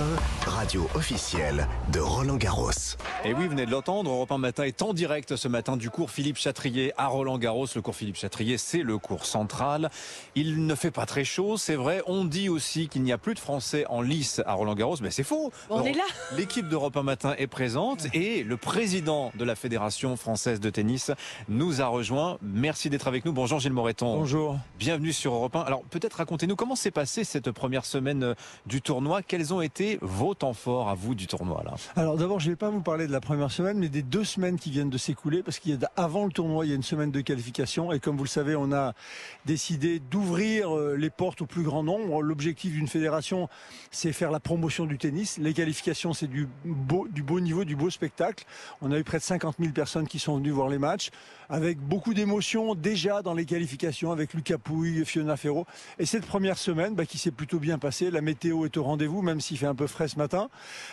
1, radio officielle de Roland Garros. Et oui, vous venez de l'entendre, Europe 1 Matin est en direct ce matin du cours Philippe Chatrier à Roland Garros. Le cours Philippe Chatrier, c'est le cours central. Il ne fait pas très chaud, c'est vrai. On dit aussi qu'il n'y a plus de Français en lice à Roland Garros, mais c'est faux. On est là. L'équipe d'Europe 1 Matin est présente et le président de la Fédération française de tennis nous a rejoint. Merci d'être avec nous. Bonjour Gilles Moreton. Bonjour. Bienvenue sur Europe 1. Alors peut-être racontez-nous comment s'est passée cette première semaine du tournoi? Quels ont été vos temps forts à vous du tournoi là Alors d'abord, je ne vais pas vous parler de la première semaine, mais des deux semaines qui viennent de s'écouler, parce qu'il le tournoi, il y a une semaine de qualification, et comme vous le savez, on a décidé d'ouvrir euh, les portes au plus grand nombre. L'objectif d'une fédération, c'est faire la promotion du tennis. Les qualifications, c'est du beau, du beau niveau, du beau spectacle. On a eu près de 50 000 personnes qui sont venues voir les matchs, avec beaucoup d'émotions déjà dans les qualifications, avec Lucas Pouille, Fiona Ferro. Et cette première semaine, bah, qui s'est plutôt bien passée, la météo est au rendez-vous, même s'il fait un peu frais ce matin.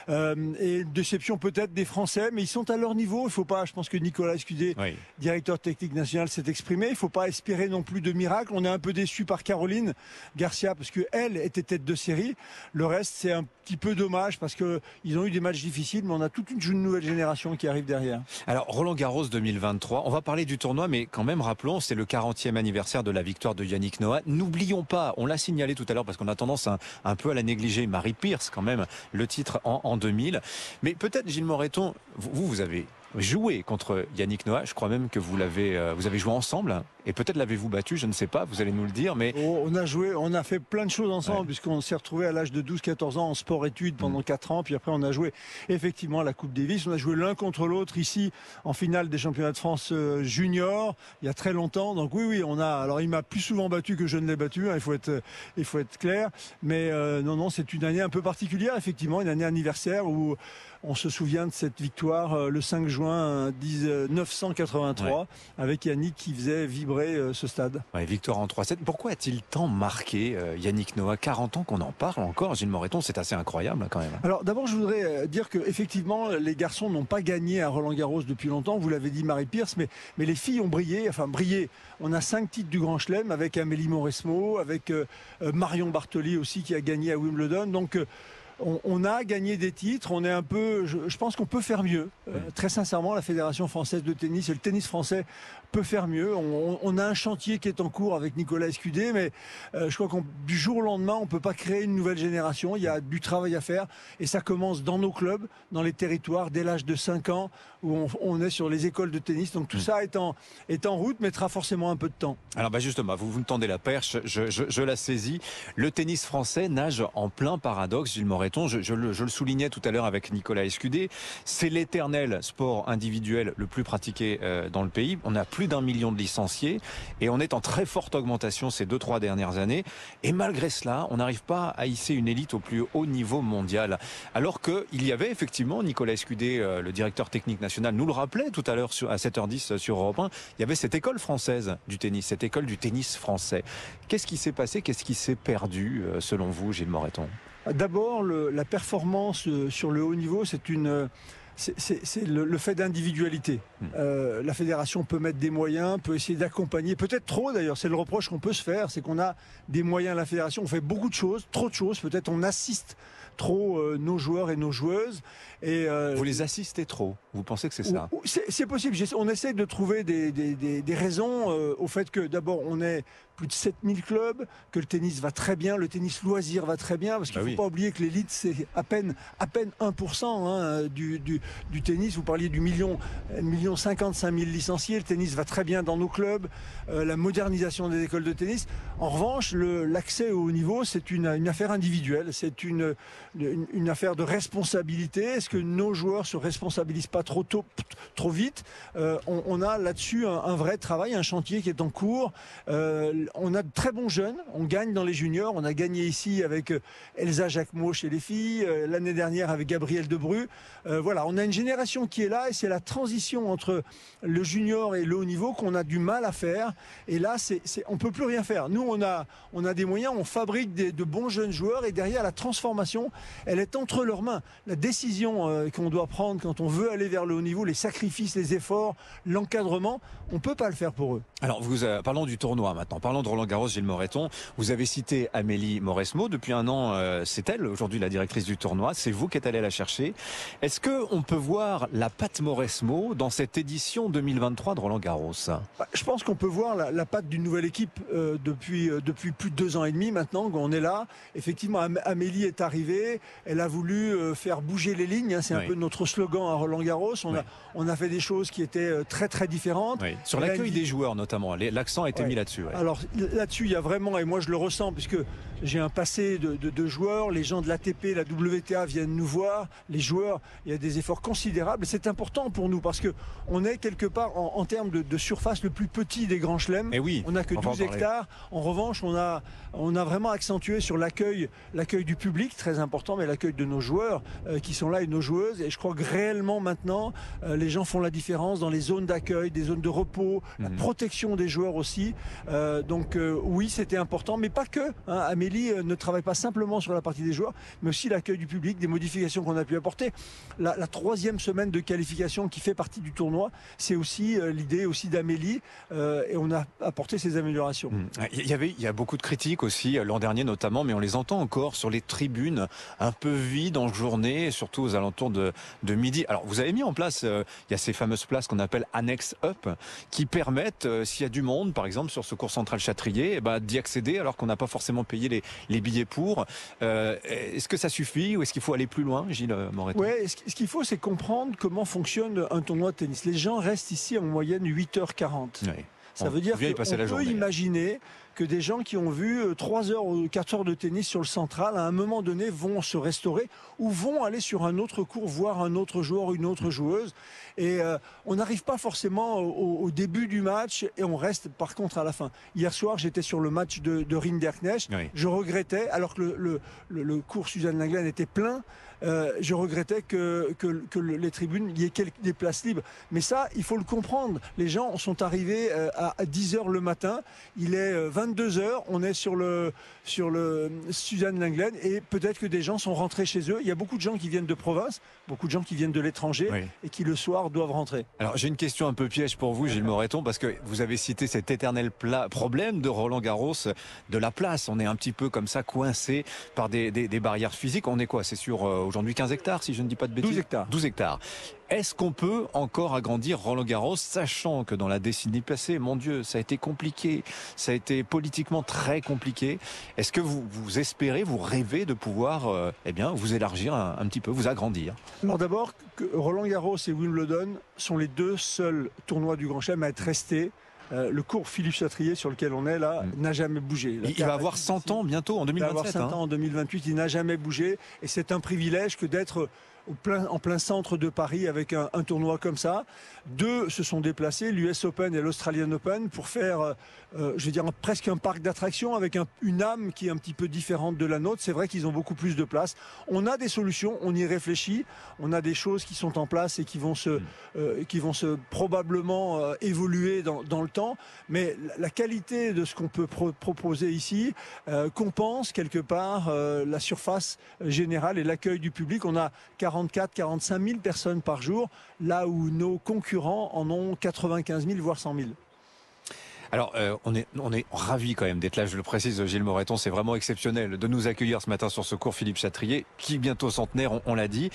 Euh, et déception peut-être des Français, mais ils sont à leur niveau. Il faut pas, je pense que Nicolas Escudé, Oui. directeur technique national, s'est exprimé. Il faut pas espérer non plus de miracle. On est un peu déçu par Caroline Garcia parce que elle était tête de série. Le reste, c'est un petit peu dommage parce que ils ont eu des matchs difficiles, mais on a toute une nouvelle génération qui arrive derrière. Alors Roland Garros 2023, on va parler du tournoi, mais quand même rappelons, c'est le 40e anniversaire de la victoire de Yannick Noah. N'oublions pas, on l'a signalé tout à l'heure parce qu'on a tendance un, un peu à la négliger, Marie Pierce quand même, le titre en, en 2000. Mais peut-être Gilles Moreton, vous, vous avez joué contre Yannick Noah. Je crois même que vous l'avez, euh, vous avez joué ensemble. Et peut-être l'avez-vous battu, je ne sais pas. Vous allez nous le dire, mais Oh, On a joué, on a fait plein de choses ensemble, Ouais. puisqu'on s'est retrouvé à l'âge de 12-14 ans en sport-études pendant 4 ans, puis après on a joué effectivement la Coupe Davis. On a joué l'un contre l'autre ici en finale des championnats de France euh, junior il y a très longtemps. Donc oui, oui, on a. Alors il m'a plus souvent battu que je ne l'ai battu. hein, il faut être, il faut être clair. Mais euh, non, non, c'est une année un peu particulière, effectivement, une année anniversaire où on se souvient de cette victoire euh, le 5 juin euh, 1983 avec Yannick qui faisait vibrer euh, ce stade. ouais, victoire en 3-7. Pourquoi a-t-il tant marqué euh, Yannick Noah? 40 ans qu'on en parle encore, Gilles Moreton, c'est assez incroyable hein, quand même. Alors d'abord, je voudrais euh, dire que effectivement, les garçons n'ont pas gagné à Roland Garros depuis longtemps. Vous l'avez dit, Marie Pierce, mais mais les filles ont brillé. Enfin, brillé. On a cinq titres du Grand Chelem avec Amélie Mauresmo, avec euh, euh, Marion Bartoli aussi qui a gagné à Wimbledon. Donc euh, on, on a gagné des titres, on est un peu, je, je pense qu'on peut faire mieux. Euh, très sincèrement, la Fédération française de tennis et le tennis français peut faire mieux. On, a un chantier qui est en cours avec Nicolas Escudé, mais euh, je crois qu'on du jour au lendemain, on peut pas créer une nouvelle génération. Il y a du travail à faire et ça commence dans nos clubs, dans les territoires, dès l'âge de 5 ans, où on, on est sur les écoles de tennis. Donc tout ça est en, est en route, mettra forcément un peu de temps. Alors bah justement, vous, vous me tendez la perche, je, je, je la saisis. Le tennis français nage en plein paradoxe, Gilles Je, le, soulignais tout à l'heure avec Nicolas Escudé. C'est l'éternel sport individuel le plus pratiqué euh, dans le pays. On a plus d'un million de licenciés et on est en très forte augmentation ces deux trois dernières années. Et malgré cela, on n'arrive pas à hisser une élite au plus haut niveau mondial. Alors que il y avait effectivement Nicolas Escudé, euh, le directeur technique national, nous le rappelait tout à l'heure à 7h10 sur Europe 1. Il y avait cette école française du tennis, cette école du tennis français. Qu'est-ce qui s'est passé Qu'est-ce qui s'est perdu euh, selon vous, Gilles Moreton? D'abord, la performance euh, sur le haut niveau, c'est une le, le fait d'individualité. Hmm. Euh, la fédération peut mettre des moyens, peut essayer d'accompagner, peut-être trop d'ailleurs. C'est le reproche qu'on peut se faire, c'est qu'on a des moyens à la fédération. On fait beaucoup de choses, trop de choses. Peut-être on assiste trop euh, nos joueurs et nos joueuses. Et euh, Vous les assistez trop. Vous pensez que c'est ça C'est possible. On essaie de trouver des, des- des- des raisons au fait que d'abord on est plus de 7000 clubs, que le tennis va très bien, le tennis loisir va très bien, parce qu'il Bah ne faut oui. pas oublier que l'élite c'est à peine à peine 1% hein, du, du, du tennis. Vous parliez du million, million 55 000 licenciés. Le tennis va très bien dans nos clubs. euh, la modernisation des écoles de tennis. En revanche, l'accès au haut niveau, c'est une, une affaire individuelle. C'est une, une, une affaire de responsabilité. Est-ce que nos joueurs se responsabilisent pas trop tôt, trop vite? Euh, on, on a là-dessus un, un vrai travail, un chantier qui est en cours. Euh, on a de très bons jeunes. On gagne dans les juniors. On a gagné ici avec euh, Elsa Jacquemot chez les filles. euh, L'année dernière avec Gabriel Debru. Euh, voilà, on a une génération qui est là et c'est la transition entre le junior et le haut niveau qu'on a du mal à faire. Et là, c'est, c'est, on peut plus rien faire. Nous, on a, des moyens, on fabrique de bons jeunes joueurs et derrière la transformation, elle est entre leurs mains. La décision qu'on doit prendre quand on veut aller vers le haut niveau, les sacrifices, les efforts, l'encadrement, on peut pas le faire pour eux. Alors, vous, parlons du tournoi maintenant. De Roland Garros, Gilles Moreton. Vous avez cité Amélie Mauresmo. Depuis un an, euh, c'est elle, aujourd'hui, la directrice du tournoi. C'est vous qui êtes allé la chercher. Est-ce que on peut voir la patte Mauresmo dans cette édition 2023 de Roland Garros? Bah, Je pense qu'on peut voir la, la patte d'une nouvelle équipe euh, depuis, euh, depuis plus de deux ans et demi maintenant qu'on est là. Effectivement, Am- Amélie est arrivée. Elle a voulu faire bouger les lignes. hein. C'est un peu notre slogan à Roland Garros. On, Oui. a, on a fait des choses qui étaient très très différentes. Oui. Sur l'accueil des joueurs, notamment. L'accent a été Ouais. mis là-dessus. ouais. Alors là-dessus, il y a vraiment, et moi je le ressens, puisque j'ai un passé de, de- de joueurs, les gens de l'ATP, la WTA viennent nous voir, les joueurs, il y a des efforts considérables. C'est important pour nous parce que on est quelque part en, en termes de, de surface le plus petit des grands chelems. Et oui, On n'a que on va en 12 parler. hectares. En revanche, on a, on a vraiment accentué sur l'accueil, l'accueil du public, très important, mais l'accueil de nos joueurs euh, qui sont là et nos joueuses. Et je crois que réellement maintenant, euh, les gens font la différence dans les zones d'accueil, des zones de repos, la Mhm. protection des joueurs aussi. Euh, donc euh, oui, c'était important, mais pas que. hein. Amélie euh, ne travaille pas simplement sur la partie des joueurs, mais aussi l'accueil du public, des modifications qu'on a pu apporter. La, troisième semaine de qualification qui fait partie du tournoi, c'est aussi euh, l'idée aussi d'Amélie, et on a apporté ces améliorations. Mm. Il y avait, il y a beaucoup de critiques aussi l'an dernier notamment, mais on les entend encore sur les tribunes un peu vides en journée, surtout aux alentours de, midi. Alors vous avez mis en place, il y a ces fameuses places qu'on appelle annex up, qui permettent, s'il y a du monde, par exemple sur ce cours central Châtrier, eh ben, d'y accéder alors qu'on n'a pas forcément payé les, les billets pour. Euh, est-ce que ça suffit ou est-ce qu'il faut aller plus loin, Gilles Moreton Ouais, et ce qu'il faut, c'est comprendre comment fonctionne un tournoi de tennis. Les gens restent ici en moyenne 8h40. Oui. Ça On veut dire qu'on peut journée. imaginer que des gens qui ont vu euh, 3 heures ou 4 heures de tennis sur le central, à un moment donné, vont se restaurer ou vont aller sur un autre cours, voir un autre joueur, une autre joueuse. Et euh, on n'arrive pas forcément au, au début du match et on reste par contre à la fin. Hier soir, j'étais sur le match de, de Rinderknecht. Oui. Je regrettais, alors que le, le, le- le cours Suzanne Lenglen était plein, euh, je regrettais que, que, que le- les tribunes, il y ait quelques, des places libres. Mais ça, il faut le comprendre. Les gens sont arrivés euh, à, à 10 heures le matin. Il est euh, 22 heures. On est sur le, sur le Suzanne Lenglen et peut-être que des gens sont rentrés chez eux. Il y a beaucoup de gens qui viennent de province, beaucoup de gens qui viennent de l'étranger Oui. et qui le soir doivent rentrer. Alors j'ai une question un peu piège pour vous, Gilles Moreton, parce que vous avez cité cet éternel problème de Roland Garros, de la place. On est un petit peu comme ça coincé par des, des- des barrières physiques. On est quoi? C'est sur euh, aujourd'hui 15 hectares, si je ne dis pas de bêtises 12 hectares. 12 hectares. Est-ce qu'on peut encore agrandir Roland Garros, sachant que dans la décennie passée, mon Dieu, ça a été compliqué, ça a été politiquement très compliqué. Est-ce que vous, vous espérez, vous rêvez de pouvoir, euh, eh bien, vous élargir un, un petit peu, vous agrandir? Alors d'abord, Roland Garros et Wimbledon sont les deux seuls tournois du Grand Chelem à être restés. Euh, le cours Philippe Chatrier sur lequel on est là Mm. n'a jamais bougé. La Il, va avoir Terre 100 ans bientôt, en Il va avoir 2027. 100 hein. ans en 2028, il n'a jamais bougé. Et c'est un privilège que d'être plein, en plein centre de Paris avec un, tournoi comme ça. Deux se sont déplacés, l'US Open et l'Australian Open, pour faire, euh, euh, je veux dire, presque un parc d'attractions avec un- une âme qui est un petit peu différente de la nôtre. C'est vrai qu'ils ont beaucoup plus de place. On a des solutions, on y réfléchit. On a des choses qui sont en place et qui vont se, euh, qui vont se probablement évoluer dans, le temps. Mais la- qualité de ce qu'on peut pro- proposer ici compense quelque part la surface générale et l'accueil du public. On a 44, 45 000 personnes par jour, là où nos concurrents en ont 95 000, voire 100 000. Alors, euh, on est on est ravi quand même d'être là. Je le précise, Gilles Moreton, c'est vraiment exceptionnel de nous accueillir ce matin sur ce cours Philippe Chatrier, qui bientôt centenaire, on, l'a dit.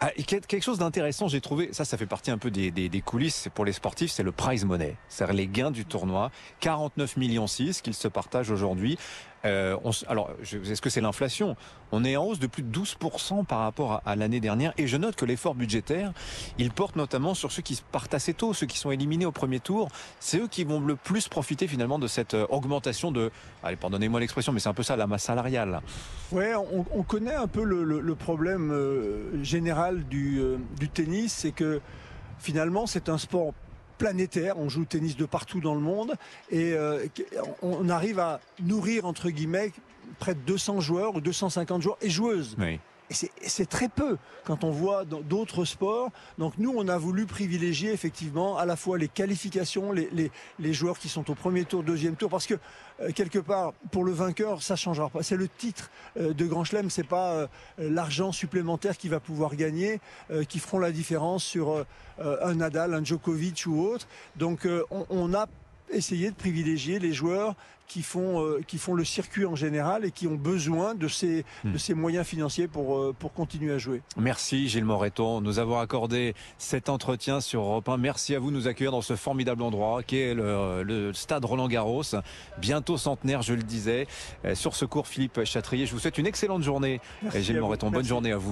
Ah, quelque chose d'intéressant, j'ai trouvé. Ça, ça fait partie un peu des, coulisses. Pour les sportifs, c'est le prize money, c'est-à-dire les gains du tournoi, 49 millions 6 qu'ils se partagent aujourd'hui. Euh, alors, est-ce que c'est l'inflation? On est en hausse de plus de 12% par rapport à, l'année dernière. Et je note que l'effort budgétaire, il porte notamment sur ceux qui partent assez tôt, ceux qui sont éliminés au premier tour. C'est eux qui vont le plus profiter finalement de cette euh, augmentation de, allez, pardonnez-moi l'expression, mais c'est un peu ça la masse salariale. Ouais, on, on connaît un peu le, problème euh, général du tennis, c'est que finalement c'est un sport planétaire, on joue tennis de partout dans le monde. Et euh, on arrive à nourrir entre guillemets près de 200 joueurs ou 250 joueurs et joueuses. C'est très peu quand on voit d'autres sports. Donc nous, on a voulu privilégier effectivement à la fois les qualifications, les, les, les joueurs qui sont au premier tour, deuxième tour, parce que euh, quelque part, pour le vainqueur, ça changera pas. C'est le titre euh, de Grand Chelem, c'est pas euh, l'argent supplémentaire qu'il va pouvoir gagner, qui feront la différence sur un Nadal, un Djokovic ou autre. Donc on, on a essayé de privilégier les joueurs qui font, euh, qui font le circuit en général et qui ont besoin de ces, Hmm. de ces moyens financiers pour, euh, pour continuer à jouer. Merci Gilles Moreton de nous avoir accordé cet entretien sur Europe 1. Merci à vous de nous accueillir dans ce formidable endroit qui est le, le stade Roland Garros. Bientôt centenaire, je le disais. Euh, Sur ce cours, Philippe Chatrier, je vous souhaite une excellente journée. Merci Gilles à vous. Moreton, bonne journée à vous.